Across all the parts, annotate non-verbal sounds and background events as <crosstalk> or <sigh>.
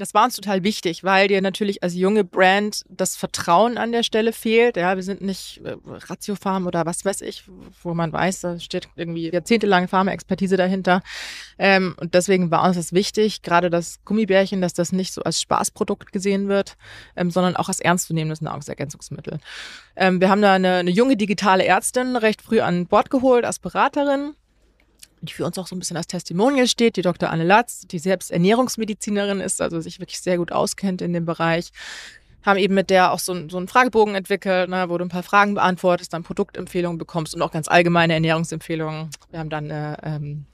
Das war uns total wichtig, weil dir natürlich als junge Brand das Vertrauen an der Stelle fehlt. Ja, wir sind nicht äh, Ratiofarm oder was weiß ich, wo man weiß, da steht irgendwie jahrzehntelange Pharma-Expertise dahinter. Ähm, und deswegen war uns das wichtig, gerade das Gummibärchen, dass das nicht so als Spaßprodukt gesehen wird, ähm, sondern auch als ernstzunehmendes Nahrungsergänzungsmittel. Ähm, wir haben da eine, eine junge digitale Ärztin recht früh an Bord geholt als Beraterin die für uns auch so ein bisschen als Testimonial steht, die Dr. Anne Latz, die selbst Ernährungsmedizinerin ist, also sich wirklich sehr gut auskennt in dem Bereich. Haben eben mit der auch so, so einen Fragebogen entwickelt, ne, wo du ein paar Fragen beantwortest, dann Produktempfehlungen bekommst und auch ganz allgemeine Ernährungsempfehlungen. Wir haben dann eine, ähm,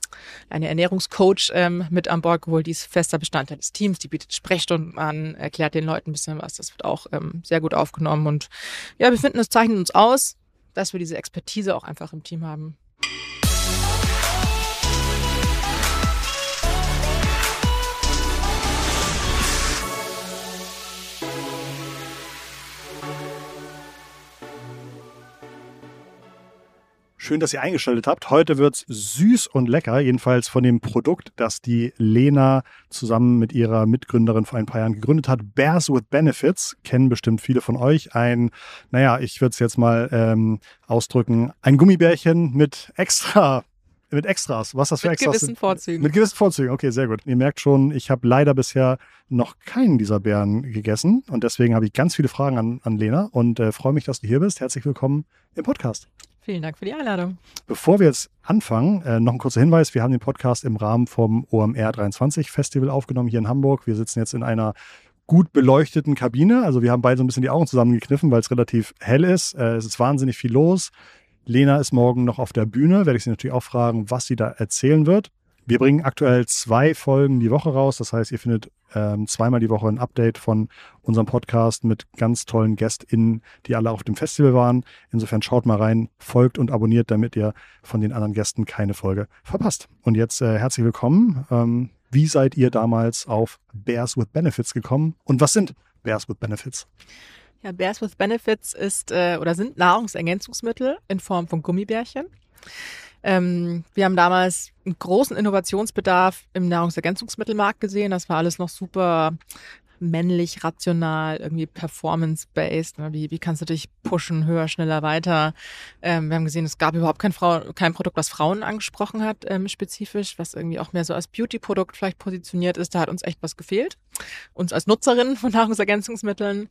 eine Ernährungscoach ähm, mit an Bord geholt, die ist fester Bestandteil des Teams, die bietet Sprechstunden an, erklärt den Leuten ein bisschen was. Das wird auch ähm, sehr gut aufgenommen. Und ja, wir finden, es zeichnet uns aus, dass wir diese Expertise auch einfach im Team haben. Schön, dass ihr eingeschaltet habt. Heute wird es süß und lecker, jedenfalls von dem Produkt, das die Lena zusammen mit ihrer Mitgründerin vor ein paar Jahren gegründet hat. Bears with Benefits kennen bestimmt viele von euch. Ein, naja, ich würde es jetzt mal ähm, ausdrücken, ein Gummibärchen mit extra mit Extras. Was das für mit Extras? Mit gewissen Vorzügen. Mit gewissen Vorzügen, okay, sehr gut. Ihr merkt schon, ich habe leider bisher noch keinen dieser Bären gegessen und deswegen habe ich ganz viele Fragen an, an Lena und äh, freue mich, dass du hier bist. Herzlich willkommen im Podcast. Vielen Dank für die Einladung. Bevor wir jetzt anfangen, äh, noch ein kurzer Hinweis. Wir haben den Podcast im Rahmen vom OMR 23 Festival aufgenommen hier in Hamburg. Wir sitzen jetzt in einer gut beleuchteten Kabine. Also wir haben beide so ein bisschen die Augen zusammengekniffen, weil es relativ hell ist. Äh, es ist wahnsinnig viel los. Lena ist morgen noch auf der Bühne. Werde ich sie natürlich auch fragen, was sie da erzählen wird. Wir bringen aktuell zwei Folgen die Woche raus. Das heißt, ihr findet ähm, zweimal die Woche ein Update von unserem Podcast mit ganz tollen GästInnen, die alle auf dem Festival waren. Insofern schaut mal rein, folgt und abonniert, damit ihr von den anderen Gästen keine Folge verpasst. Und jetzt äh, herzlich willkommen. Ähm, wie seid ihr damals auf Bears with Benefits gekommen? Und was sind Bears with Benefits? Ja, Bears with Benefits ist äh, oder sind Nahrungsergänzungsmittel in Form von Gummibärchen. Ähm, wir haben damals einen großen Innovationsbedarf im Nahrungsergänzungsmittelmarkt gesehen. Das war alles noch super männlich, rational, irgendwie performance-based. Ne? Wie, wie kannst du dich pushen, höher, schneller, weiter? Ähm, wir haben gesehen, es gab überhaupt kein, Frau, kein Produkt, was Frauen angesprochen hat, ähm, spezifisch, was irgendwie auch mehr so als Beauty-Produkt vielleicht positioniert ist. Da hat uns echt was gefehlt. Uns als Nutzerin von Nahrungsergänzungsmitteln.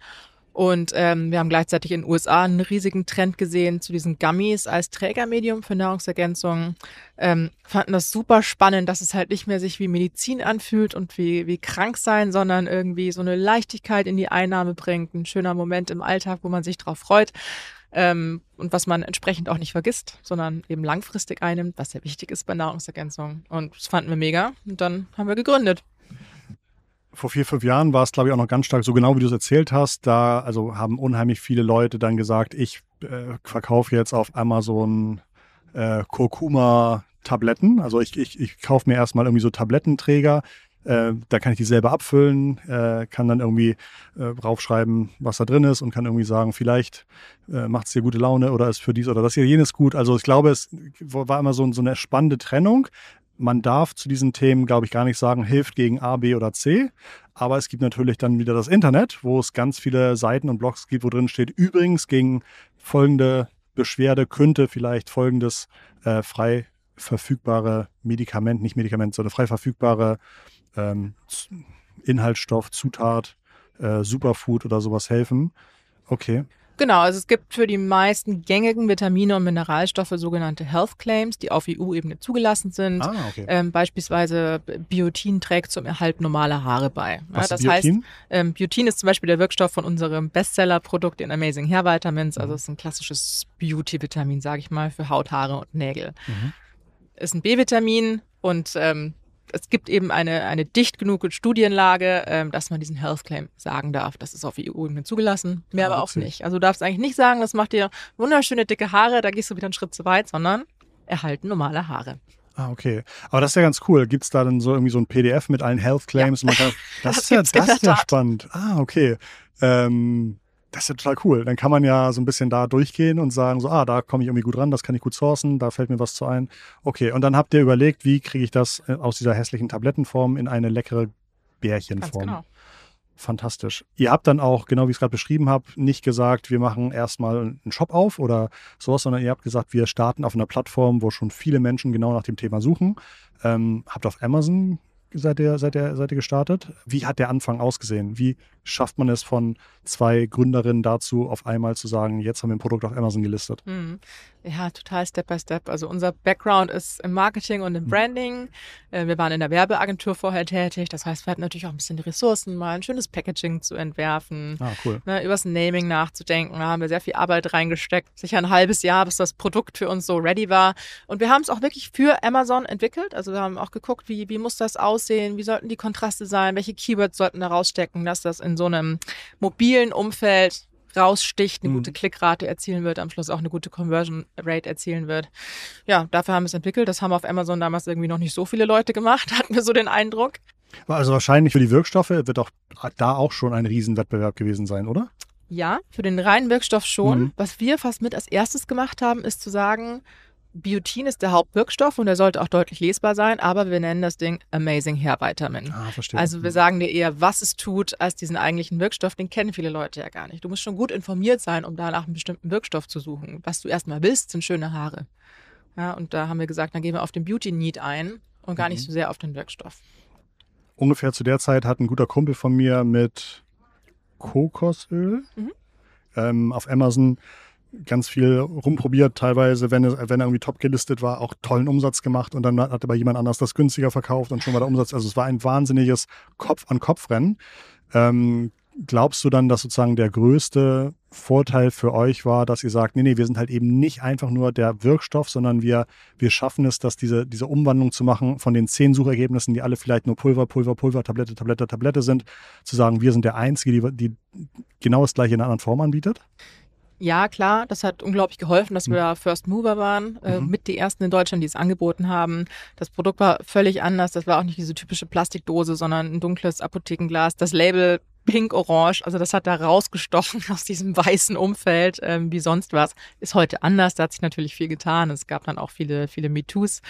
Und ähm, wir haben gleichzeitig in den USA einen riesigen Trend gesehen zu diesen Gummies als Trägermedium für Nahrungsergänzungen. Ähm, fanden das super spannend, dass es halt nicht mehr sich wie Medizin anfühlt und wie, wie krank sein, sondern irgendwie so eine Leichtigkeit in die Einnahme bringt. Ein schöner Moment im Alltag, wo man sich drauf freut. Ähm, und was man entsprechend auch nicht vergisst, sondern eben langfristig einnimmt, was sehr wichtig ist bei Nahrungsergänzungen. Und das fanden wir mega. Und dann haben wir gegründet vor vier, fünf Jahren war es, glaube ich, auch noch ganz stark so genau, wie du es erzählt hast. Da also haben unheimlich viele Leute dann gesagt, ich äh, verkaufe jetzt auf Amazon äh, Kurkuma-Tabletten. Also ich, ich, ich kaufe mir erstmal irgendwie so Tablettenträger. Äh, da kann ich die selber abfüllen, äh, kann dann irgendwie äh, draufschreiben, was da drin ist und kann irgendwie sagen, vielleicht äh, macht es dir gute Laune oder ist für dies oder das hier jenes gut. Also ich glaube, es war immer so, so eine spannende Trennung man darf zu diesen Themen, glaube ich, gar nicht sagen, hilft gegen A, B oder C. Aber es gibt natürlich dann wieder das Internet, wo es ganz viele Seiten und Blogs gibt, wo drin steht, übrigens gegen folgende Beschwerde könnte vielleicht folgendes äh, frei verfügbare Medikament, nicht Medikament, sondern frei verfügbare ähm, Inhaltsstoff, Zutat, äh, Superfood oder sowas helfen. Okay. Genau, also es gibt für die meisten gängigen Vitamine und Mineralstoffe sogenannte Health Claims, die auf EU-Ebene zugelassen sind. Ah, okay. ähm, beispielsweise Biotin trägt zum Erhalt normaler Haare bei. Was ja, das Biotin? heißt, ähm, Biotin ist zum Beispiel der Wirkstoff von unserem Bestseller-Produkt, den Amazing Hair Vitamins. Also mhm. es ist ein klassisches Beauty-Vitamin, sage ich mal, für Haut, Haare und Nägel. Mhm. Ist ein B-Vitamin und ähm, es gibt eben eine, eine dicht genug Studienlage, ähm, dass man diesen Health Claim sagen darf. Das ist auf EU-Ebene zugelassen, mehr ah, aber auch nicht. Also du darfst eigentlich nicht sagen, das macht dir wunderschöne dicke Haare, da gehst du wieder einen Schritt zu weit, sondern erhalten normale Haare. Ah, okay. Aber das ist ja ganz cool. Gibt es da dann so irgendwie so ein PDF mit allen Health Claims? Ja. Kann, <laughs> das, das, ist ja, das ist ja spannend. Ah, okay. Ähm, das ist ja total cool. Dann kann man ja so ein bisschen da durchgehen und sagen, so, ah, da komme ich irgendwie gut ran, das kann ich gut sourcen, da fällt mir was zu ein. Okay, und dann habt ihr überlegt, wie kriege ich das äh, aus dieser hässlichen Tablettenform in eine leckere Gummibärchenform. Ganz genau. Fantastisch. Ihr habt dann auch, genau wie ich es gerade beschrieben habe, nicht gesagt, wir machen erstmal einen Shop auf oder sowas, sondern ihr habt gesagt, wir starten auf einer Plattform, wo schon viele Menschen genau nach dem Thema suchen. Ähm, habt auf Amazon seid ihr, seid, ihr, seid ihr gestartet. Wie hat der Anfang ausgesehen? Wie schafft man es von zwei Gründerinnen dazu, auf einmal zu sagen, jetzt haben wir ein Produkt auf Amazon gelistet? Mhm. Ja, total Step by Step. Also unser Background ist im Marketing und im Branding. Äh, Wir waren in der Werbeagentur vorher tätig. Das heißt, wir hatten natürlich auch ein bisschen die Ressourcen, mal ein schönes Packaging zu entwerfen, Ah, cool. ne, übers Naming nachzudenken. Da haben wir sehr viel Arbeit reingesteckt. Sicher ein halbes Jahr, bis das Produkt für uns so ready war. Und wir haben es auch wirklich für Amazon entwickelt. Also wir haben auch geguckt, wie, wie muss das aussehen? Wie sollten die Kontraste sein? Welche Keywords sollten da rausstecken, dass das in so einem mobilen Umfeld raussticht, eine Mhm. gute Klickrate erzielen wird, am Schluss auch eine gute Conversion Rate erzielen wird. Ja, dafür haben wir es entwickelt. Das haben auf Amazon damals irgendwie noch nicht so viele Leute gemacht, <laughs> hatten wir so den Eindruck. Also wahrscheinlich für die Wirkstoffe wird auch da auch schon ein Riesenwettbewerb gewesen sein, oder? Ja, für den reinen Wirkstoff schon. Mhm. Was wir fast mit als erstes gemacht haben, ist zu sagen, Biotin ist der Hauptwirkstoff und der sollte auch deutlich lesbar sein, aber wir nennen das Ding Amazing Hair Vitamin. Ah, verstehe. Also wir sagen dir eher, was es tut, als diesen eigentlichen Wirkstoff. Den kennen viele Leute ja gar nicht. Du musst schon gut informiert sein, um da nach einem bestimmten Wirkstoff zu suchen. Was du erstmal willst, sind schöne Haare. Ja, und da haben wir gesagt, dann gehen wir auf den Beauty Need ein und gar nicht Mhm. so sehr auf den Wirkstoff. Ungefähr zu der Zeit hat ein guter Kumpel von mir mit Kokosöl Mhm. ähm, auf Amazon ganz viel rumprobiert, teilweise, wenn, es, wenn er irgendwie top gelistet war, auch tollen Umsatz gemacht und dann hat aber jemand anders das günstiger verkauft und schon war der Umsatz. Also es war ein wahnsinniges Kopf-an-Kopf-Rennen. Ähm, glaubst du dann, dass sozusagen der größte Vorteil für euch war, dass ihr sagt, nee, nee, wir sind halt eben nicht einfach nur der Wirkstoff, sondern wir, wir schaffen es, dass diese, diese Umwandlung zu machen von den zehn Suchergebnissen, die alle vielleicht nur Pulver, Pulver, Pulver, Tablette, Tablette, Tablette sind, zu sagen, wir sind der Einzige, die, die genau das gleiche in einer anderen Form anbietet? Ja, klar, das hat unglaublich geholfen, dass wir da First Mover waren, äh, Mhm. mit die ersten in Deutschland, die es angeboten haben. Das Produkt war völlig anders. Das war auch nicht diese typische Plastikdose, sondern ein dunkles Apothekenglas. Das Label pink-orange, also das hat da rausgestochen <laughs> aus diesem weißen Umfeld ähm, wie sonst was. Ist heute anders, da hat sich natürlich viel getan. Es gab dann auch viele, viele MeToos,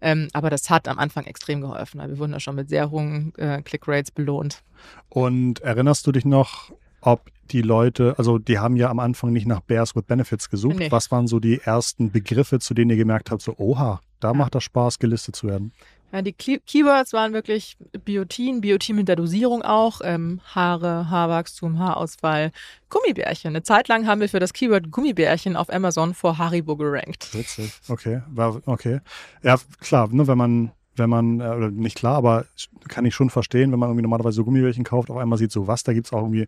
ähm, aber das hat am Anfang extrem geholfen. Wir wurden da schon mit sehr hohen äh, Click-Rates belohnt. Und erinnerst du dich noch, ob die Leute, also die haben ja am Anfang nicht nach Bears with Benefits gesucht. Nee. Was waren so die ersten Begriffe, zu denen ihr gemerkt habt, so, oha, da macht das Spaß, gelistet zu werden? Ja, die Key- Keywords waren wirklich Biotin, Biotin mit der Dosierung auch, ähm, Haare, Haarwachstum, Haarausfall, Gummibärchen. Eine Zeit lang haben wir für das Keyword Gummibärchen auf Amazon vor Haribo gerankt. Witzig. Okay, war, okay. Ja, klar, ne, wenn man, wenn man, äh, oder nicht klar, aber kann ich schon verstehen, wenn man irgendwie normalerweise so Gummibärchen kauft, auf einmal sieht so was, da gibt es auch irgendwie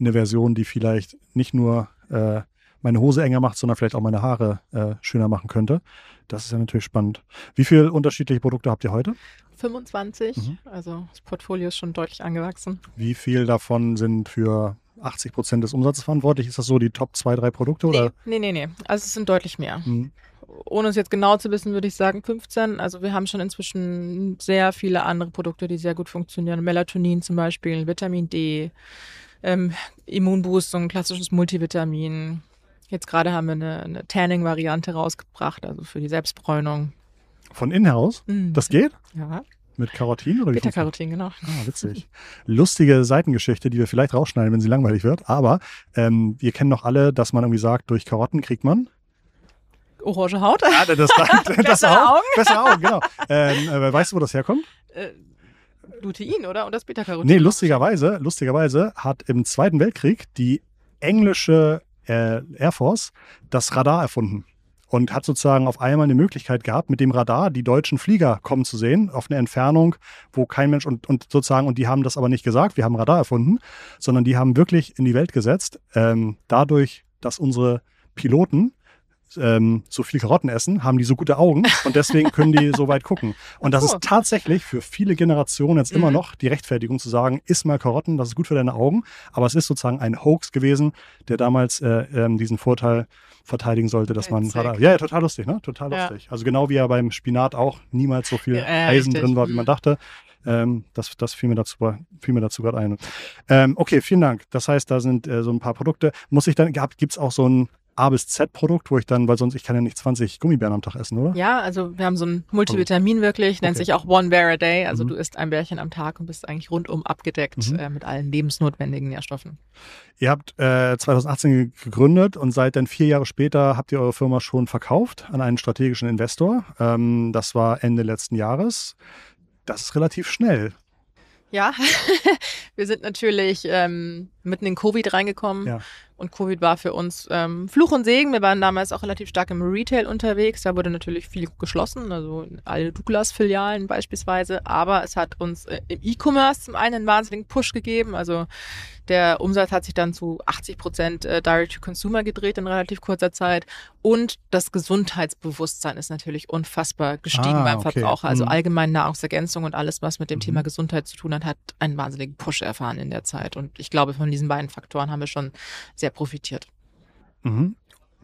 eine Version, die vielleicht nicht nur äh, meine Hose enger macht, sondern vielleicht auch meine Haare äh, schöner machen könnte. Das ist ja natürlich spannend. Wie viele unterschiedliche Produkte habt ihr heute? 25, Mhm. also das Portfolio ist schon deutlich angewachsen. Wie viel davon sind für 80 Prozent des Umsatzes verantwortlich? Ist das so die Top zwei, drei Produkte? Oder? Nee, nee, nee, nee. Also es sind deutlich mehr. Hm. Ohne es jetzt genau zu wissen, würde ich sagen 15. Also wir haben schon inzwischen sehr viele andere Produkte, die sehr gut funktionieren. Melatonin zum Beispiel, Vitamin D, ähm, Immunboost, so ein klassisches Multivitamin. Jetzt gerade haben wir eine, eine Tanning-Variante rausgebracht, also für die Selbstbräunung. Von innen heraus? Mhm. Das geht? Ja, Mit Carotin? Oder Beta-Carotin, genau. Ah, witzig. Lustige Seitengeschichte, die wir vielleicht rausschneiden, wenn sie langweilig wird. Aber ähm, wir kennen doch alle, dass man irgendwie sagt, durch Karotten kriegt man. Orange Haut. Ah, das, das, <laughs> das, Bessere Augen. Bessere Augen, genau. Ähm, äh, weißt du, wo das herkommt? Äh, Lutein, oder? Und das Beta-Carotin. Nee, lustigerweise, lustigerweise hat im Zweiten Weltkrieg die englische äh, Air Force das Radar erfunden und hat sozusagen auf einmal eine Möglichkeit gehabt, mit dem Radar die deutschen Flieger kommen zu sehen, auf eine Entfernung, wo kein Mensch und, und sozusagen, und die haben das aber nicht gesagt, wir haben Radar erfunden, sondern die haben wirklich in die Welt gesetzt, ähm, dadurch, dass unsere Piloten ähm, so viel Karotten essen, haben die so gute Augen und deswegen können die so weit gucken. Und das so. ist tatsächlich für viele Generationen jetzt immer Mhm. noch die Rechtfertigung zu sagen, iss mal Karotten, das ist gut für deine Augen. Aber es ist sozusagen ein Hoax gewesen, der damals äh, ähm, diesen Vorteil verteidigen sollte, dass man Witzig. Radar. Ja, ja, total lustig, ne? Total Ja. lustig. Also genau wie ja beim Spinat auch niemals so viel Ja, ja, Eisen richtig. drin war, wie man Mhm. dachte. Ähm, das, das fiel mir dazu, fiel mir dazu gerade ein. Ähm, okay, vielen Dank. Das heißt, da sind äh, so ein paar Produkte. Muss ich dann, gibt es auch so ein A bis Z-Produkt, wo ich dann, weil sonst ich kann ja nicht 20 Gummibären am Tag essen, oder? Ja, also wir haben so ein Multivitamin wirklich, nennt Okay. sich auch One Bear a Day. Also Mhm. du isst ein Bärchen am Tag und bist eigentlich rundum abgedeckt Mhm. äh, mit allen lebensnotwendigen Nährstoffen. Ihr habt äh, 2018 ge- gegründet und seit dann vier Jahre später habt ihr eure Firma schon verkauft an einen strategischen Investor. Ähm, das war Ende letzten Jahres. Das ist relativ schnell. Ja, <laughs> wir sind natürlich ähm, mitten in Covid reingekommen Ja. und Covid war für uns ähm, Fluch und Segen. Wir waren damals auch relativ stark im Retail unterwegs. Da wurde natürlich viel geschlossen, also alle Douglas-Filialen beispielsweise. Aber es hat uns äh, im E-Commerce zum einen einen wahnsinnigen Push gegeben. Also der Umsatz hat sich dann zu 80 Prozent äh, Direct-to-Consumer gedreht in relativ kurzer Zeit. Und das Gesundheitsbewusstsein ist natürlich unfassbar gestiegen Ah, beim okay. Verbraucher. Also Mhm. allgemein Nahrungsergänzung und alles, was mit dem Mhm. Thema Gesundheit zu tun hat, hat einen wahnsinnigen Push erfahren in der Zeit. Und ich glaube, von diesen beiden Faktoren haben wir schon sehr profitiert. Mhm.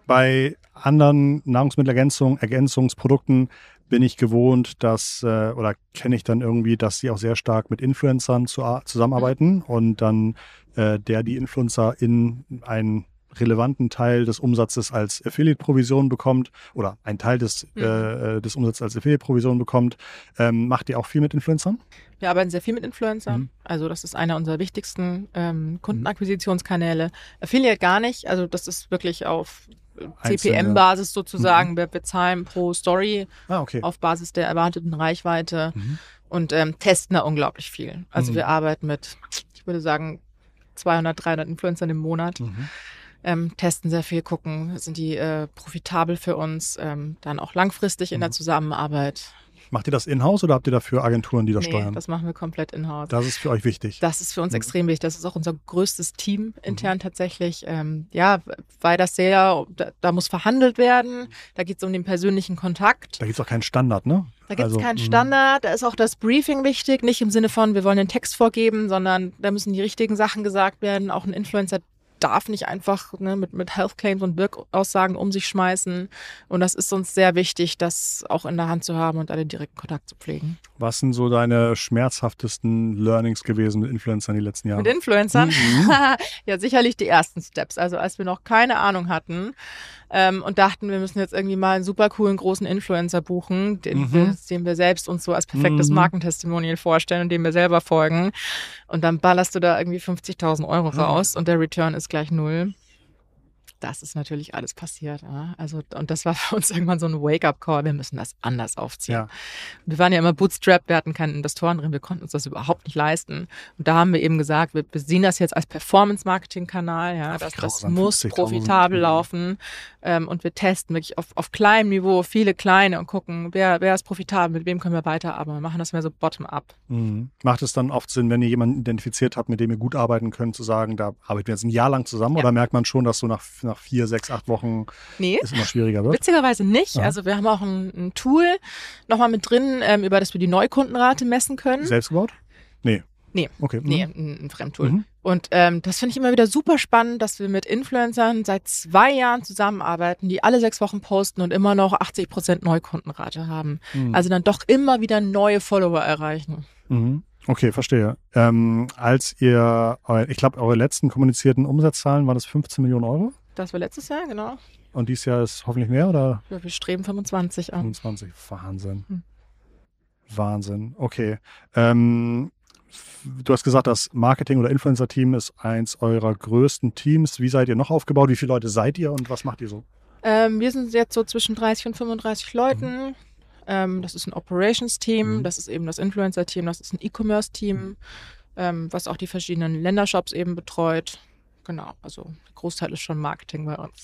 Bei anderen Nahrungsmittelergänzung, Ergänzungsprodukten bin ich gewohnt, dass, äh, oder kenne ich dann irgendwie, dass sie auch sehr stark mit Influencern zu, zusammenarbeiten und dann äh, der die Influencer in einen relevanten Teil des Umsatzes als Affiliate-Provision bekommt oder ein Teil des, Mhm. äh, des Umsatzes als Affiliate-Provision bekommt. Ähm, macht ihr auch viel mit Influencern? Wir arbeiten sehr viel mit Influencern. Mhm. Also das ist einer unserer wichtigsten ähm, Kundenakquisitionskanäle. Affiliate gar nicht. Also das ist wirklich auf äh. CPM-Basis sozusagen. Wir bezahlen pro Story Ah, okay. auf Basis der erwarteten Reichweite Mhm. und ähm, testen da unglaublich viel. Also Mhm. wir arbeiten mit, ich würde sagen, 200, 300 Influencern im Monat. Mhm. Ähm, testen sehr viel, gucken, sind die äh, profitabel für uns, ähm, dann auch langfristig in der Mhm. Zusammenarbeit. Macht ihr das in-house oder habt ihr dafür Agenturen, die das nee, steuern? das machen wir komplett in-house. Das ist für euch wichtig. Das ist für uns Mhm. extrem wichtig. Das ist auch unser größtes Team intern tatsächlich. Ähm, ja, weil das sehr, da, da muss verhandelt werden. Da geht es um den persönlichen Kontakt. Da gibt es auch keinen Standard, ne? Da gibt es Also, keinen mh. Standard. Da ist auch das Briefing wichtig. Nicht im Sinne von, wir wollen den Text vorgeben, sondern da müssen die richtigen Sachen gesagt werden. Auch ein Influencer darf nicht einfach ne, mit, mit Health Claims und Wirkaussagen um sich schmeißen. Und das ist uns sehr wichtig, das auch in der Hand zu haben und einen direkten Kontakt zu pflegen. Was sind so deine schmerzhaftesten Learnings gewesen mit Influencern die letzten Jahre? Mit Influencern? Mhm. <laughs> ja, sicherlich die ersten Steps. Also als wir noch keine Ahnung hatten ähm, und dachten, wir müssen jetzt irgendwie mal einen super coolen großen Influencer buchen, den, Mhm. wir, den wir selbst uns so als perfektes Mhm. Markentestimonial vorstellen und dem wir selber folgen. Und dann ballerst du da irgendwie 50.000 Euro Mhm. raus und der Return ist gleich null. Das ist natürlich alles passiert. Ja? Also, und das war <laughs> für uns irgendwann so ein Wake-up-Call. Wir müssen das anders aufziehen. Ja. Wir waren ja immer bootstrapped, wir hatten keinen Investoren drin, wir konnten uns das überhaupt nicht leisten. Und da haben wir eben gesagt, wir sehen das jetzt als Performance-Marketing-Kanal, ja, das, das muss 50.000. profitabel laufen. Ähm, und wir testen wirklich auf, auf kleinem Niveau viele kleine und gucken, wer, wer ist profitabel, mit wem können wir weiterarbeiten. Wir machen das mehr so bottom-up. Mhm. Macht es dann oft Sinn, wenn ihr jemanden identifiziert habt, mit dem ihr gut arbeiten könnt, zu sagen, da arbeiten wir jetzt ein Jahr lang zusammen Ja. oder merkt man schon, dass so nach, nach vier, sechs, acht Wochen Nee, es immer schwieriger wird? Witzigerweise nicht. Ja. Also wir haben auch ein, ein Tool nochmal mit drin, ähm, über das wir die Neukundenrate messen können. Selbst gebaut? Nee. Nee. Okay. mhm. Nee, ein, ein Fremdtool. Mhm. Und ähm, das finde ich immer wieder super spannend, dass wir mit Influencern seit zwei Jahren zusammenarbeiten, die alle sechs Wochen posten und immer noch 80 Prozent Neukundenrate haben. Mhm. Also dann doch immer wieder neue Follower erreichen. Mhm. Okay, verstehe. Ähm, als ihr, ich glaube, eure letzten kommunizierten Umsatzzahlen waren das 15 Millionen Euro Das war letztes Jahr, genau. und dieses Jahr ist hoffentlich mehr oder Ja, wir streben 25 an. 25? Wahnsinn. Hm. Wahnsinn. Okay. Ähm, du hast gesagt, das Marketing- oder Influencer-Team ist eins eurer größten Teams. Wie seid ihr noch aufgebaut? Wie viele Leute seid ihr und was macht ihr so? Ähm, wir sind jetzt so zwischen 30 und 35 Leuten. Ähm, das ist ein Operations-Team, Mhm. das ist eben das Influencer-Team, das ist ein E-Commerce-Team, ähm, was auch die verschiedenen Ländershops eben betreut. Genau, also der Großteil ist schon Marketing bei uns.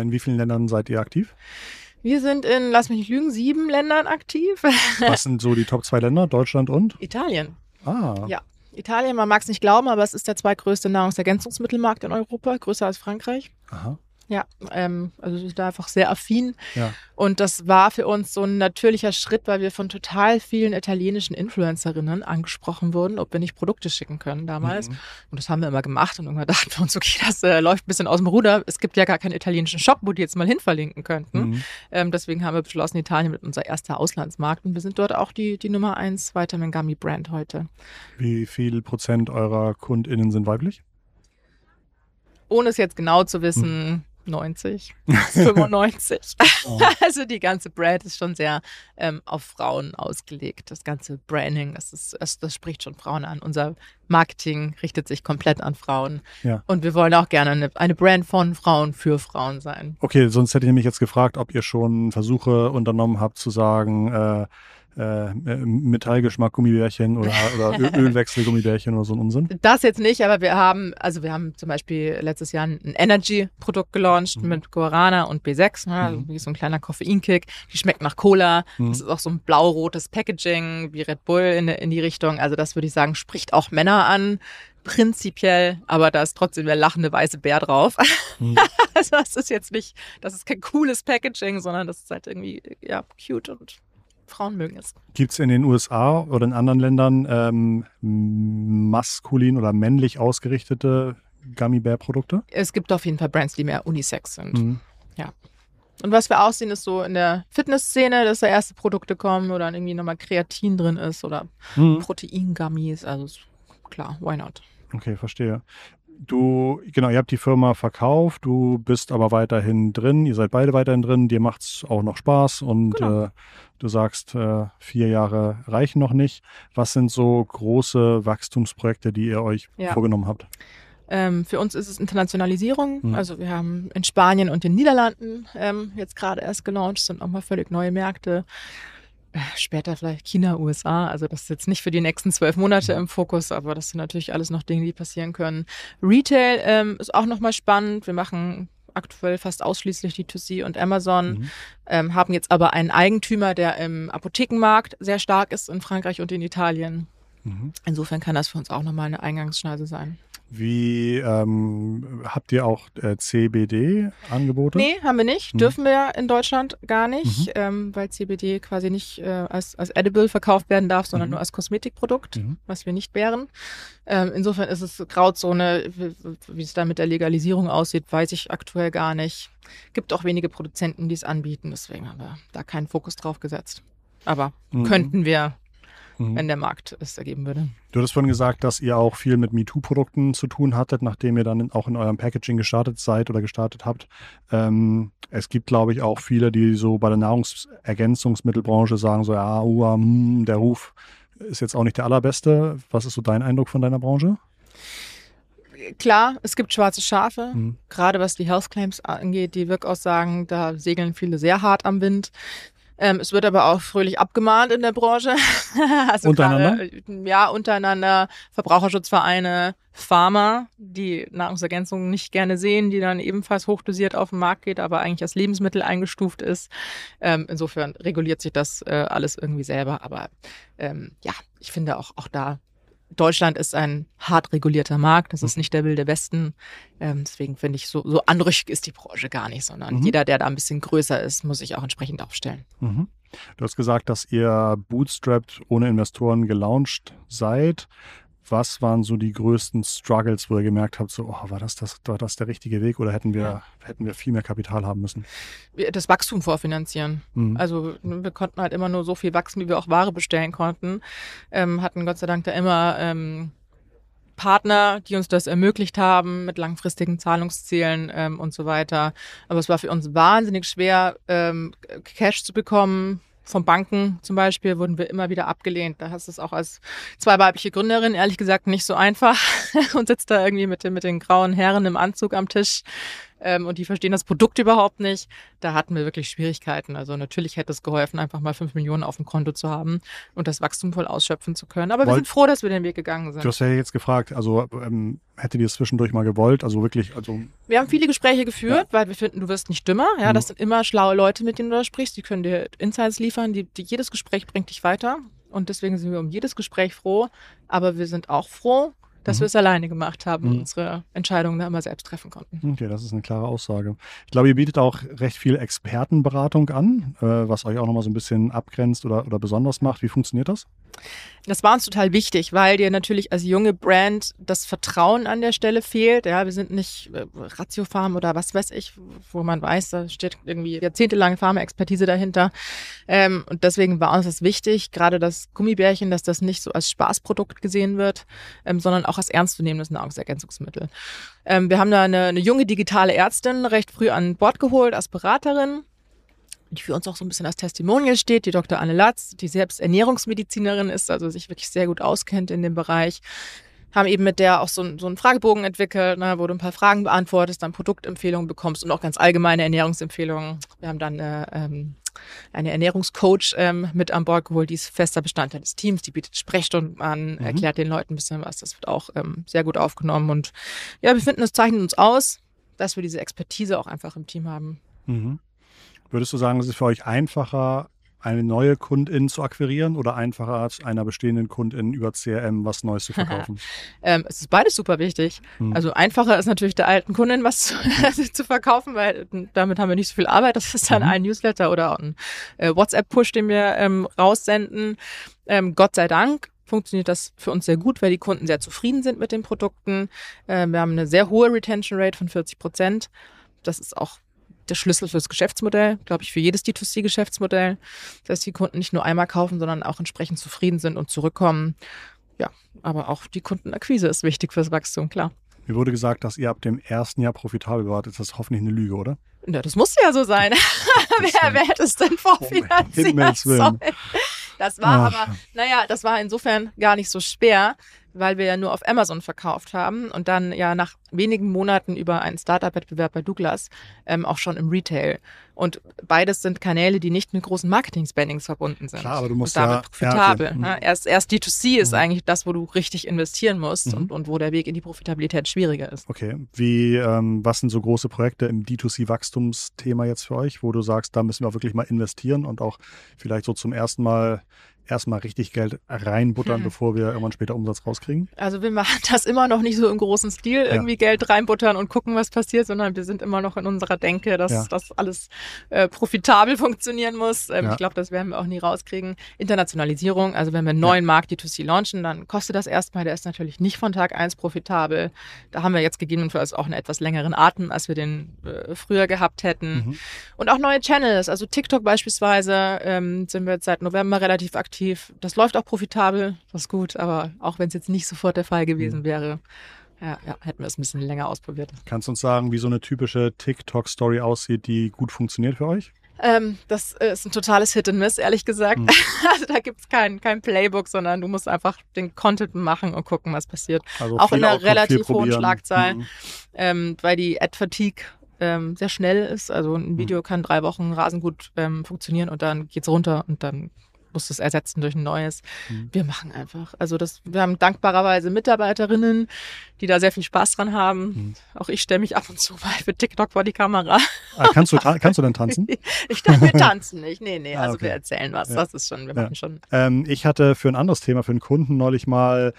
In wie vielen Ländern seid ihr aktiv? Wir sind in, lass mich nicht lügen, sieben Ländern aktiv. <laughs> Was sind so die Top zwei Länder? Deutschland und? Italien. Ah, Ja. Italien, man mag es nicht glauben, aber es ist der zweitgrößte Nahrungsergänzungsmittelmarkt in Europa, größer als Frankreich. aha. Ja, ähm, also wir sind da einfach sehr affin. Ja. Und das war für uns so ein natürlicher Schritt, weil wir von total vielen italienischen Influencerinnen angesprochen wurden, ob wir nicht Produkte schicken können damals. Mhm. Und das haben wir immer gemacht und irgendwann <laughs> dachten wir uns, okay, das äh, läuft ein bisschen aus dem Ruder. Es gibt ja gar keinen italienischen Shop, wo die jetzt mal hin verlinken könnten. Mhm. Ähm, deswegen haben wir beschlossen, Italien wird unser erster Auslandsmarkt und wir sind dort auch die, die Nummer eins Vitamin Gummy Brand heute. Wie viel Prozent eurer KundInnen sind weiblich? Ohne es jetzt genau zu wissen, 90, 95. <laughs> Oh. <laughs> Also die ganze Brand ist schon sehr ähm, auf Frauen ausgelegt. Das ganze Branding, das, ist, das, das, spricht schon Frauen an. Unser Marketing richtet sich komplett an Frauen. Ja. Und wir wollen auch gerne eine, eine Brand von Frauen für Frauen sein. Okay, sonst hätte ich mich jetzt gefragt, ob ihr schon Versuche unternommen habt zu sagen, äh, äh, äh, Metallgeschmack Gummibärchen oder, <laughs> oder Ölwechsel Gummibärchen oder so ein Unsinn? Das jetzt nicht, aber wir haben, also wir haben zum Beispiel letztes Jahr ein Energy-Produkt gelauncht mhm. mit Guarana und B6, ne, also mhm. wie so ein kleiner Koffeinkick. Die schmeckt nach Cola. Mhm. Das ist auch so ein blau-rotes Packaging wie Red Bull in, in die Richtung. Also das würde ich sagen, spricht auch Männer an prinzipiell, aber da ist trotzdem der lachende weiße Bär drauf. Mhm. <laughs> also das ist jetzt nicht, das ist kein cooles Packaging, sondern das ist halt irgendwie, ja, cute und Frauen mögen es. Gibt es in den USA oder in anderen Ländern ähm, maskulin oder männlich ausgerichtete Gummy Bear Produkte? Es gibt auf jeden Fall Brands, die mehr Unisex sind. Mhm. Ja. Und was wir aussehen, ist so in der Fitnessszene, dass da erste Produkte kommen oder irgendwie nochmal Kreatin drin ist oder mhm. Proteingummies. Also klar, why not? Okay, verstehe du, genau, ihr habt die Firma verkauft, du bist aber weiterhin drin, ihr seid beide weiterhin drin, dir macht es auch noch Spaß und genau. äh, du sagst, äh, vier Jahre reichen noch nicht. Was sind so große Wachstumsprojekte, die ihr euch ja. vorgenommen habt? Ähm, für uns ist es Internationalisierung. Mhm. Also wir haben in Spanien und den Niederlanden ähm, jetzt gerade erst gelauncht, sind auch mal völlig neue Märkte später vielleicht China, USA. Also das ist jetzt nicht für die nächsten zwölf Monate im Fokus, aber das sind natürlich alles noch Dinge, die passieren können. Retail ähm, ist auch nochmal spannend. Wir machen aktuell fast ausschließlich die 2C und Amazon, mhm. ähm, haben jetzt aber einen Eigentümer, der im Apothekenmarkt sehr stark ist in Frankreich und in Italien. Mhm. Insofern kann das für uns auch nochmal eine Eingangsschneise sein. Wie ähm, habt ihr auch äh, CBD-Angebote? Nee, haben wir nicht. Hm. Dürfen wir in Deutschland gar nicht, mhm. ähm, weil CBD quasi nicht äh, als, als Edible verkauft werden darf, sondern mhm. nur als Kosmetikprodukt, mhm. was wir nicht wären. Ähm, insofern ist es Grauzone, wie, wie es da mit der Legalisierung aussieht, weiß ich aktuell gar nicht. Gibt auch wenige Produzenten, die es anbieten, deswegen haben wir da keinen Fokus drauf gesetzt. Aber mhm. könnten wir mhm. wenn der Markt es ergeben würde. Du hattest vorhin gesagt, dass ihr auch viel mit MeToo-Produkten zu tun hattet, nachdem ihr dann auch in eurem Packaging gestartet seid oder gestartet habt. Ähm, es gibt, glaube ich, auch viele, die so bei der Nahrungsergänzungsmittelbranche sagen, so, ja, uh, mm, der Ruf ist jetzt auch nicht der allerbeste. Was ist so dein Eindruck von deiner Branche? klar, es gibt schwarze Schafe, mhm. gerade was die Health Claims angeht, die Wirkaussagen, da segeln viele sehr hart am Wind. Ähm, es wird aber auch fröhlich abgemahnt in der Branche. <laughs> also untereinander? Grade, ja, untereinander. Verbraucherschutzvereine, Pharma, die Nahrungsergänzungen nicht gerne sehen, die dann ebenfalls hochdosiert auf den Markt geht, aber eigentlich als Lebensmittel eingestuft ist. Ähm, insofern reguliert sich das äh, alles irgendwie selber. Aber ähm, ja, ich finde auch, auch da Deutschland ist ein hart regulierter Markt, das ist mhm. nicht der wilde Westen. Ähm, deswegen finde ich, so, so anrüchig ist die Branche gar nicht, sondern mhm. jeder, der da ein bisschen größer ist, muss sich auch entsprechend aufstellen. Mhm. Du hast gesagt, dass ihr bootstrapped ohne Investoren gelauncht seid. Was waren so die größten Struggles, wo ihr gemerkt habt, so, oh, war das, das, war das der richtige Weg oder hätten wir, ja. hätten wir viel mehr Kapital haben müssen? Das Wachstum vorfinanzieren. Mhm. Also wir konnten halt immer nur so viel wachsen, wie wir auch Ware bestellen konnten. Ähm, hatten Gott sei Dank da immer ähm, Partner, die uns das ermöglicht haben mit langfristigen Zahlungszielen ähm, und so weiter. Aber es war für uns wahnsinnig schwer, ähm, Cash zu bekommen von Banken zum Beispiel wurden wir immer wieder abgelehnt. Da hast du es auch als zwei weibliche Gründerin ehrlich gesagt nicht so einfach <laughs> und sitzt da irgendwie mit den, mit den grauen Herren im Anzug am Tisch ähm, und die verstehen das Produkt überhaupt nicht. Da hatten wir wirklich Schwierigkeiten. Also natürlich hätte es geholfen, einfach mal fünf Millionen auf dem Konto zu haben und das Wachstum voll ausschöpfen zu können. Aber Wollt, wir sind froh, dass wir den Weg gegangen sind. Du hast ja jetzt gefragt, also ähm, hättet ihr es zwischendurch mal gewollt? Also wirklich, also. Wir haben viele Gespräche geführt, ja. weil wir finden, du wirst nicht dümmer. Ja, mhm. das sind immer schlaue Leute, mit denen du da sprichst. Die können dir Insights liefern. Die, die, jedes Gespräch bringt dich weiter. Und deswegen sind wir um jedes Gespräch froh. Aber wir sind auch froh, dass mhm. wir es alleine gemacht haben und mhm. unsere Entscheidungen da immer selbst treffen konnten. Okay, das ist eine klare Aussage. Ich glaube, ihr bietet auch recht viel Expertenberatung an, äh, was euch auch nochmal so ein bisschen abgrenzt oder, oder besonders macht. Wie funktioniert das? Das war uns total wichtig, weil dir natürlich als junge Brand das Vertrauen an der Stelle fehlt. Ja, wir sind nicht äh, Ratiofarm oder was weiß ich, wo man weiß, da steht irgendwie jahrzehntelange Pharma-Expertise dahinter. Ähm, und deswegen war uns das wichtig, gerade das Gummibärchen, dass das nicht so als Spaßprodukt gesehen wird, ähm, sondern auch auch als ernstzunehmendes Nahrungsergänzungsmittel. Ähm, wir haben da eine, eine junge digitale Ärztin recht früh an Bord geholt als Beraterin die für uns auch so ein bisschen als Testimonial steht, die Dr. Anne Latz, die selbst Ernährungsmedizinerin ist, also sich wirklich sehr gut auskennt in dem Bereich haben eben mit der auch so, so einen Fragebogen entwickelt, ne, wo du ein paar Fragen beantwortest, dann Produktempfehlungen bekommst und auch ganz allgemeine Ernährungsempfehlungen. Wir haben dann eine, ähm, eine Ernährungscoach ähm, mit an Bord geholt, die ist fester Bestandteil des Teams, die bietet Sprechstunden an, mhm. erklärt den Leuten ein bisschen was. Das wird auch ähm, sehr gut aufgenommen und ja, wir finden, es zeichnet uns aus, dass wir diese Expertise auch einfach im Team haben. Mhm. Würdest du sagen, es ist für euch einfacher, eine neue Kundin zu akquirieren oder einfacher als einer bestehenden Kundin über CRM was Neues zu verkaufen? <laughs> ähm, es ist beides super wichtig. Hm. Also einfacher ist natürlich der alten Kundin was zu, <laughs> zu, verkaufen, weil damit haben wir nicht so viel Arbeit. Das ist dann mhm. ein Newsletter oder ein äh, WhatsApp-Push, den wir ähm, raussenden. Ähm, Gott sei Dank funktioniert das für uns sehr gut, weil die Kunden sehr zufrieden sind mit den Produkten. Äh, wir haben eine sehr hohe Retention Rate von 40 Prozent. Das ist auch der Schlüssel fürs Geschäftsmodell, glaube ich, für jedes D2C-Geschäftsmodell, dass die Kunden nicht nur einmal kaufen, sondern auch entsprechend zufrieden sind und zurückkommen. Ja, aber auch die Kundenakquise ist wichtig fürs Wachstum, klar. Mir wurde gesagt, dass ihr ab dem ersten Jahr profitabel wart. Ist das hoffentlich eine Lüge, oder? Ja, das muss ja so sein. <laughs> wer, wer hätte es denn vorfinanziert sollen? Das war Ach. aber, naja, das war insofern gar nicht so schwer, weil wir ja nur auf Amazon verkauft haben und dann ja nach wenigen Monaten über einen Startup-Wettbewerb bei Douglas ähm, auch schon im Retail. Und beides sind Kanäle, die nicht mit großen Marketing-Spendings verbunden sind. Klar, aber du musst und damit ja profitabel. Ja, ne? erst, erst D2C ist mhm. eigentlich das, wo du richtig investieren musst mhm. und, und wo der Weg in die Profitabilität schwieriger ist. Okay. Wie, ähm, was sind so große Projekte im D2C-Wachstumsthema jetzt für euch, wo du sagst, da müssen wir wirklich mal investieren und auch vielleicht so zum ersten Mal erstmal richtig Geld reinbuttern, hm. bevor wir irgendwann später Umsatz rauskriegen? Also wir machen <laughs> das immer noch nicht so im großen Stil, irgendwie ja. Geld reinbuttern und gucken, was passiert, sondern wir sind immer noch in unserer Denke, dass ja. das alles äh, profitabel <laughs> funktionieren muss. Ähm, ja. Ich glaube, das werden wir auch nie rauskriegen. Internationalisierung, also wenn wir einen neuen Markt D2C launchen, dann kostet das erstmal, der ist natürlich nicht von Tag eins profitabel. Da haben wir jetzt gegebenenfalls auch einen etwas längeren Atem, als wir den äh, früher gehabt hätten. Mhm. Und auch neue Channels, also TikTok beispielsweise ähm, sind wir jetzt seit November relativ aktiv aktiv. Das läuft auch profitabel, das ist gut, aber auch wenn es jetzt nicht sofort der Fall gewesen mhm. wäre, ja, ja, hätten wir es ein bisschen länger ausprobiert. Kannst du uns sagen, wie so eine typische TikTok-Story aussieht, die gut funktioniert für euch? Ähm, das ist ein totales Hit and Miss, ehrlich gesagt. Mhm. <laughs> Also da gibt es kein, kein Playbook, sondern du musst einfach den Content machen und gucken, was passiert. Also auch in einer relativ hohen Schlagzahl, mhm. ähm, weil die Ad-Fatigue ähm, sehr schnell ist. Also ein mhm. Video mhm. kann drei Wochen rasend gut ähm, funktionieren und dann geht's runter und dann musst es ersetzen durch ein neues. Mhm. Wir machen einfach. Also das, wir haben dankbarerweise Mitarbeiterinnen, die da sehr viel Spaß dran haben. Mhm. Auch ich stelle mich ab und zu mal für TikTok vor die Kamera. Ah, kannst, du kannst du denn tanzen? <laughs> ich dachte, wir tanzen nicht. Nee, nee, ah, also okay. wir erzählen was. Ja. Das ist schon, wir machen schon. Ähm, ich hatte für ein anderes Thema, für einen Kunden neulich mal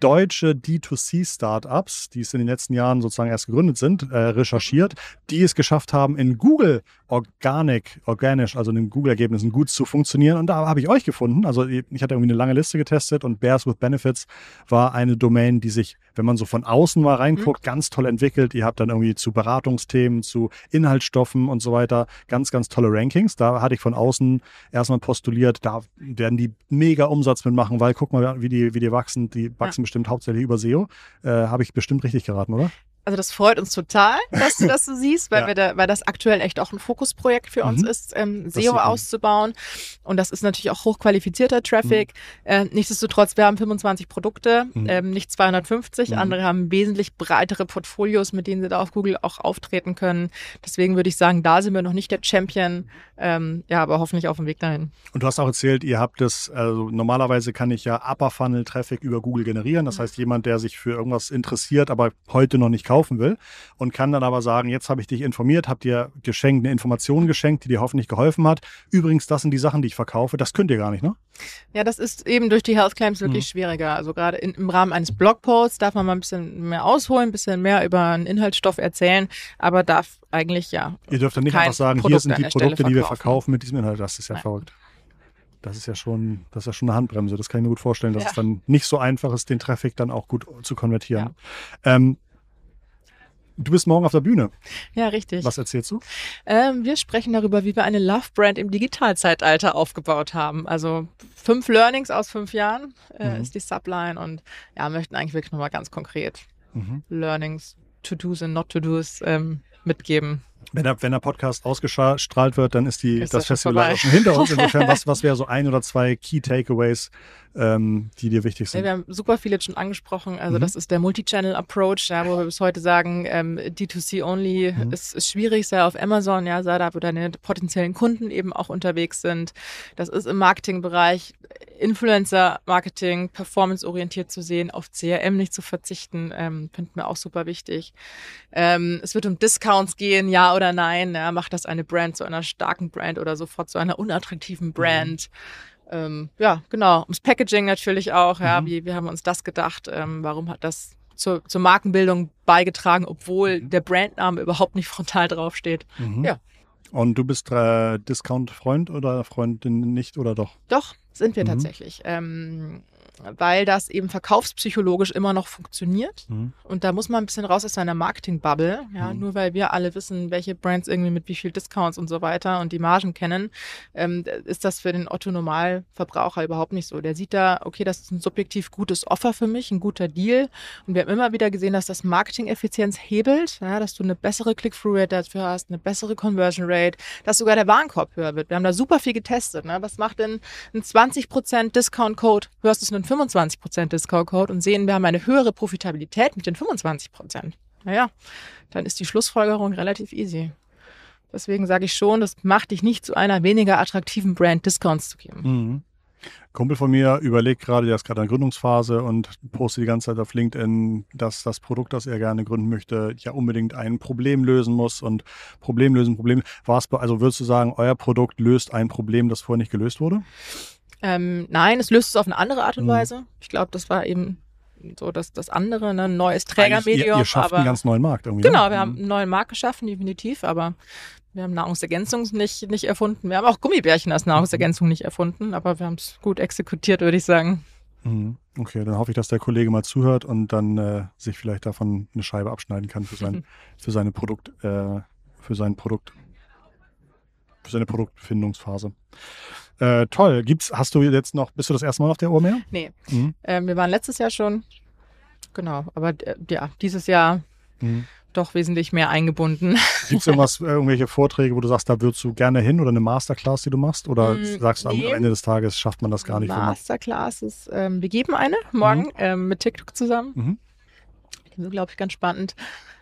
deutsche D2C-Startups, die es in den letzten Jahren sozusagen erst gegründet sind, äh, recherchiert, die es geschafft haben, in Google Organic, organisch, also in den Google-Ergebnissen gut zu funktionieren. Und da habe ich euch gefunden. Also ich hatte irgendwie eine lange Liste getestet und Bears with Benefits war eine Domain, die sich, wenn man so von außen mal reinguckt, mhm. ganz toll entwickelt. Ihr habt dann irgendwie zu Beratungsthemen, zu Inhaltsstoffen und so weiter ganz, ganz tolle Rankings. Da hatte ich von außen erstmal postuliert, da werden die mega Umsatz mitmachen, weil guck mal, wie die, wie die wachsen. Die wachsen ja. bestimmt hauptsächlich über SEO. Äh, habe ich bestimmt richtig geraten, oder? Also das freut uns total, dass du das so <laughs> siehst, weil, ja. wir da, weil das aktuell echt auch ein Fokusprojekt für uns mhm. ist, ähm, SEO auszubauen. Und das ist natürlich auch hochqualifizierter Traffic. Mhm. Äh, nichtsdestotrotz, wir haben 25 Produkte, mhm. ähm, nicht 250. Mhm. Andere haben wesentlich breitere Portfolios, mit denen sie da auf Google auch auftreten können. Deswegen würde ich sagen, da sind wir noch nicht der Champion, ähm, ja, aber hoffentlich auf dem Weg dahin. Und du hast auch erzählt, ihr habt es, also normalerweise kann ich ja Upper Funnel Traffic über Google generieren. Das mhm. heißt, jemand, der sich für irgendwas interessiert, aber heute noch nicht kauft, kaufen will und kann dann aber sagen, jetzt habe ich dich informiert, habe dir geschenkt, eine Information geschenkt, die dir hoffentlich geholfen hat. Übrigens, das sind die Sachen, die ich verkaufe. Das könnt ihr gar nicht, ne? Ja, das ist eben durch die Health Claims wirklich mhm. schwieriger. Also gerade im Rahmen eines Blogposts darf man mal ein bisschen mehr ausholen, ein bisschen mehr über einen Inhaltsstoff erzählen, aber darf eigentlich ja. Ihr dürft dann nicht einfach sagen, Produkt hier sind die Produkte, die wir verkaufen mit diesem Inhalt. Das ist ja Nein. verrückt. Das ist ja schon, das ist ja schon eine Handbremse. Das kann ich mir gut vorstellen, dass ja. es dann nicht so einfach ist, den Traffic dann auch gut zu konvertieren. Ja. Ähm, Du bist morgen auf der Bühne. Ja, richtig. Was erzählst du? Ähm, wir sprechen darüber, wie wir eine Love-Brand im Digitalzeitalter aufgebaut haben. Also fünf Learnings aus fünf Jahren äh, mhm. ist die Subline und ja, möchten eigentlich wirklich nochmal ganz konkret mhm. Learnings, To-Dos und Not-To-Dos ähm, mitgeben. Wenn der, wenn der Podcast ausgestrahlt wird, dann ist, die, ist das, das Festival schon hinter uns. <laughs> Insofern, was, was wäre so ein oder zwei Key Takeaways, ähm, die dir wichtig sind? Wir haben super viele schon angesprochen. Also mhm. das ist der Multi-Channel-Approach, ja, wo wir bis heute sagen, ähm, D2C-only mhm. ist, ist schwierig, sei auf Amazon, ja, sei da, wo deine potenziellen Kunden eben auch unterwegs sind. Das ist im Marketingbereich Influencer-Marketing, performance-orientiert zu sehen, auf CRM nicht zu verzichten, ähm, finden wir auch super wichtig. Ähm, es wird um Discounts gehen, ja oder nein. Ja, macht das eine Brand zu einer starken Brand oder sofort zu einer unattraktiven Brand? Mhm. Ähm, ja, genau. Ums Packaging natürlich auch. Ja, mhm. wie, wie haben wir uns das gedacht? Ähm, warum hat das zur, zur Markenbildung beigetragen, obwohl mhm. der Brandname überhaupt nicht frontal draufsteht? Mhm. Ja. Und du bist äh, Discount-Freund oder Freundin nicht oder doch? Doch, sind wir mhm. tatsächlich. Ähm, weil das eben verkaufspsychologisch immer noch funktioniert. Mhm. Und da muss man ein bisschen raus aus seiner Marketing-Bubble. Ja, mhm. Nur weil wir alle wissen, welche Brands irgendwie mit wie viel Discounts und so weiter und die Margen kennen, ähm, ist das für den Otto-Normalverbraucher überhaupt nicht so. Der sieht da, okay, das ist ein subjektiv gutes Offer für mich, ein guter Deal. Und wir haben immer wieder gesehen, dass das Marketing-Effizienz hebelt, ja, dass du eine bessere Click-Through-Rate dafür hast, eine bessere Conversion-Rate, dass sogar der Warenkorb höher wird. Wir haben da super viel getestet. Ne? Was macht denn ein 20% Discount-Code versus einen 25% Discount-Code und sehen, wir haben eine höhere Profitabilität mit den 25%. Naja, dann ist die Schlussfolgerung relativ easy. Deswegen sage ich schon, das macht dich nicht zu einer weniger attraktiven Brand, Discounts zu geben. Mhm. Kumpel von mir überlegt gerade, der ist gerade in der Gründungsphase und postet die ganze Zeit auf LinkedIn, dass das Produkt, das er gerne gründen möchte, ja unbedingt ein Problem lösen muss und Problem lösen, Problem. Also würdest du sagen, euer Produkt löst ein Problem, das vorher nicht gelöst wurde? Ähm, nein, es löst es auf eine andere Art und mhm. Weise. Ich glaube, das war eben so das, das andere, ne? ein neues Trägermedium. Ihr, ihr schafft aber, einen ganz neuen Markt irgendwie. Ne? Genau, ne? wir haben einen neuen Markt geschaffen, definitiv, aber wir haben Nahrungsergänzung nicht, nicht erfunden. Wir haben auch Gummibärchen als Nahrungsergänzung nicht erfunden, aber wir haben es gut exekutiert, würde ich sagen. Mhm. Okay, dann hoffe ich, dass der Kollege mal zuhört und dann äh, sich vielleicht davon eine Scheibe abschneiden kann für sein, <laughs> für seine Produkt, äh, für sein Produkt, für seine Produktfindungsphase. Äh, toll. Gibt's, hast du jetzt noch, bist du das erste Mal auf der Urmeer? Nee. Mhm. Ähm, wir waren letztes Jahr schon. Genau. Aber äh, ja, dieses Jahr mhm. doch wesentlich mehr eingebunden. <laughs> Gibt es irgendwas, irgendwelche Vorträge, wo du sagst, da würdest du gerne hin oder eine Masterclass, die du machst? Oder mhm, sagst du, nee. am Ende des Tages schafft man das gar nicht? Masterclasses, ähm, wir geben eine morgen mhm. ähm, mit TikTok zusammen. Mhm. Glaube ich, ganz spannend.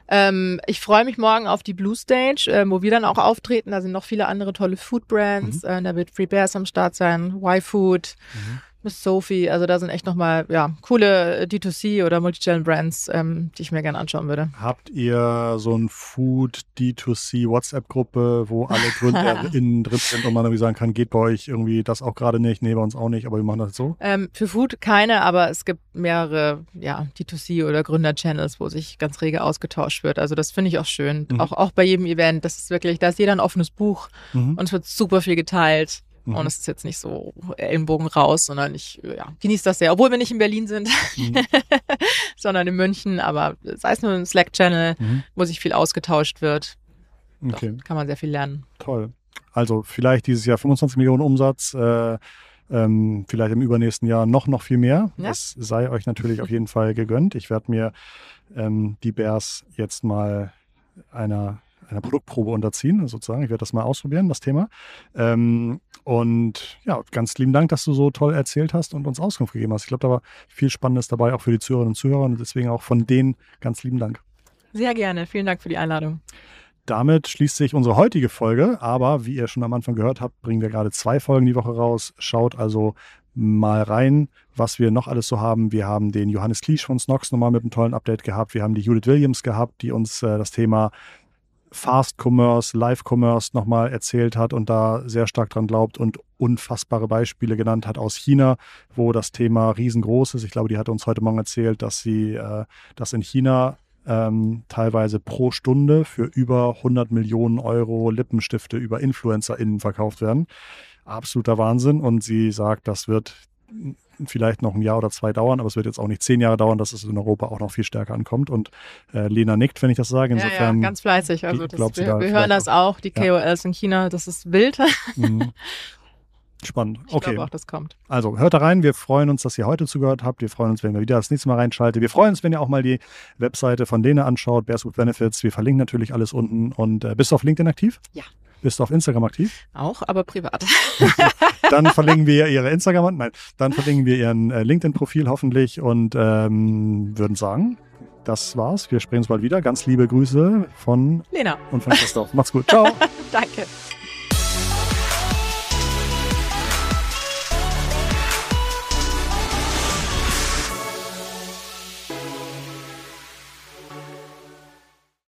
Ähm, ich freue mich morgen auf die Blue Stage, äh, wo wir dann auch auftreten. Da sind noch viele andere tolle Food Brands. Mhm. Äh, da wird Free Bears am Start sein, Y-Food. Mhm. Miss Sophie. Also da sind echt nochmal ja, coole D2C oder Multichannel-Brands, ähm, die ich mir gerne anschauen würde. Habt ihr so ein Food D2C WhatsApp-Gruppe, wo alle GründerInnen <laughs> drin sind und man irgendwie sagen kann, geht bei euch irgendwie das auch gerade nicht? Nee, bei uns auch nicht, aber wir machen das so? Ähm, für Food keine, aber es gibt mehrere ja, D2C oder Gründer-Channels, wo sich ganz rege ausgetauscht wird. Also das finde ich auch schön. Mhm. Auch, auch bei jedem Event. Das ist wirklich, da ist jeder ein offenes Buch mhm. und es wird super viel geteilt. Mhm. Und es ist jetzt nicht so Ellenbogen raus, sondern ich ja, genieße das sehr. Obwohl wir nicht in Berlin sind, mhm. <laughs> sondern in München. Aber sei es nur ein Slack-Channel, mhm. wo sich viel ausgetauscht wird. Okay. Doch, kann man sehr viel lernen. Toll. Also vielleicht dieses Jahr 25 Millionen Umsatz. Äh, ähm, vielleicht im übernächsten Jahr noch, noch viel mehr. Ja. Das sei euch natürlich auf jeden Fall gegönnt. Ich werde mir ähm, die Bears jetzt mal einer einer Produktprobe unterziehen, sozusagen. Ich werde das mal ausprobieren, das Thema. Ähm, und ja, ganz lieben Dank, dass du so toll erzählt hast und uns Auskunft gegeben hast. Ich glaube, da war viel Spannendes dabei, auch für die Zuhörerinnen und Zuhörer. Und deswegen auch von denen ganz lieben Dank. Sehr gerne. Vielen Dank für die Einladung. Damit schließt sich unsere heutige Folge. Aber wie ihr schon am Anfang gehört habt, bringen wir gerade zwei Folgen die Woche raus. Schaut also mal rein, was wir noch alles so haben. Wir haben den Johannes Kliesch von Snox nochmal mit einem tollen Update gehabt. Wir haben die Judith Williams gehabt, die uns äh, das Thema Fast Commerce, Live Commerce nochmal erzählt hat und da sehr stark dran glaubt und unfassbare Beispiele genannt hat aus China, wo das Thema riesengroß ist. Ich glaube, die hat uns heute Morgen erzählt, dass sie, äh, dass in China ähm, teilweise pro Stunde für über 100 Millionen Euro Lippenstifte über InfluencerInnen verkauft werden. Absoluter Wahnsinn. Und sie sagt, das wird vielleicht noch ein Jahr oder zwei dauern, aber es wird jetzt auch nicht zehn Jahre dauern, dass es in Europa auch noch viel stärker ankommt. Und äh, Lena nickt, wenn ich das sage. Insofern ja, ja, ganz fleißig. Also das, wir, da wir hören das auch, die Ja. KOLs in China, das ist wild. Mhm. <laughs> Spannend. Ich Okay. glaube auch, das kommt. Also hört da rein. Wir freuen uns, dass ihr heute zugehört habt. Wir freuen uns, wenn ihr wieder das nächste Mal reinschaltet. Wir freuen uns, wenn ihr auch mal die Webseite von Lena anschaut, Bears with Benefits. Wir verlinken natürlich alles unten. Und äh, bist du auf LinkedIn aktiv? Ja. Bist du auf Instagram aktiv? Auch, aber privat. <laughs> Dann verlinken wir ihre Instagram, nein, dann <laughs> verlinken wir ihren äh, LinkedIn-Profil hoffentlich und ähm, würden sagen, das war's. Wir sprechen uns bald wieder. Ganz liebe Grüße von Lena, und von Christoph. Macht's gut. Ciao. <laughs> danke.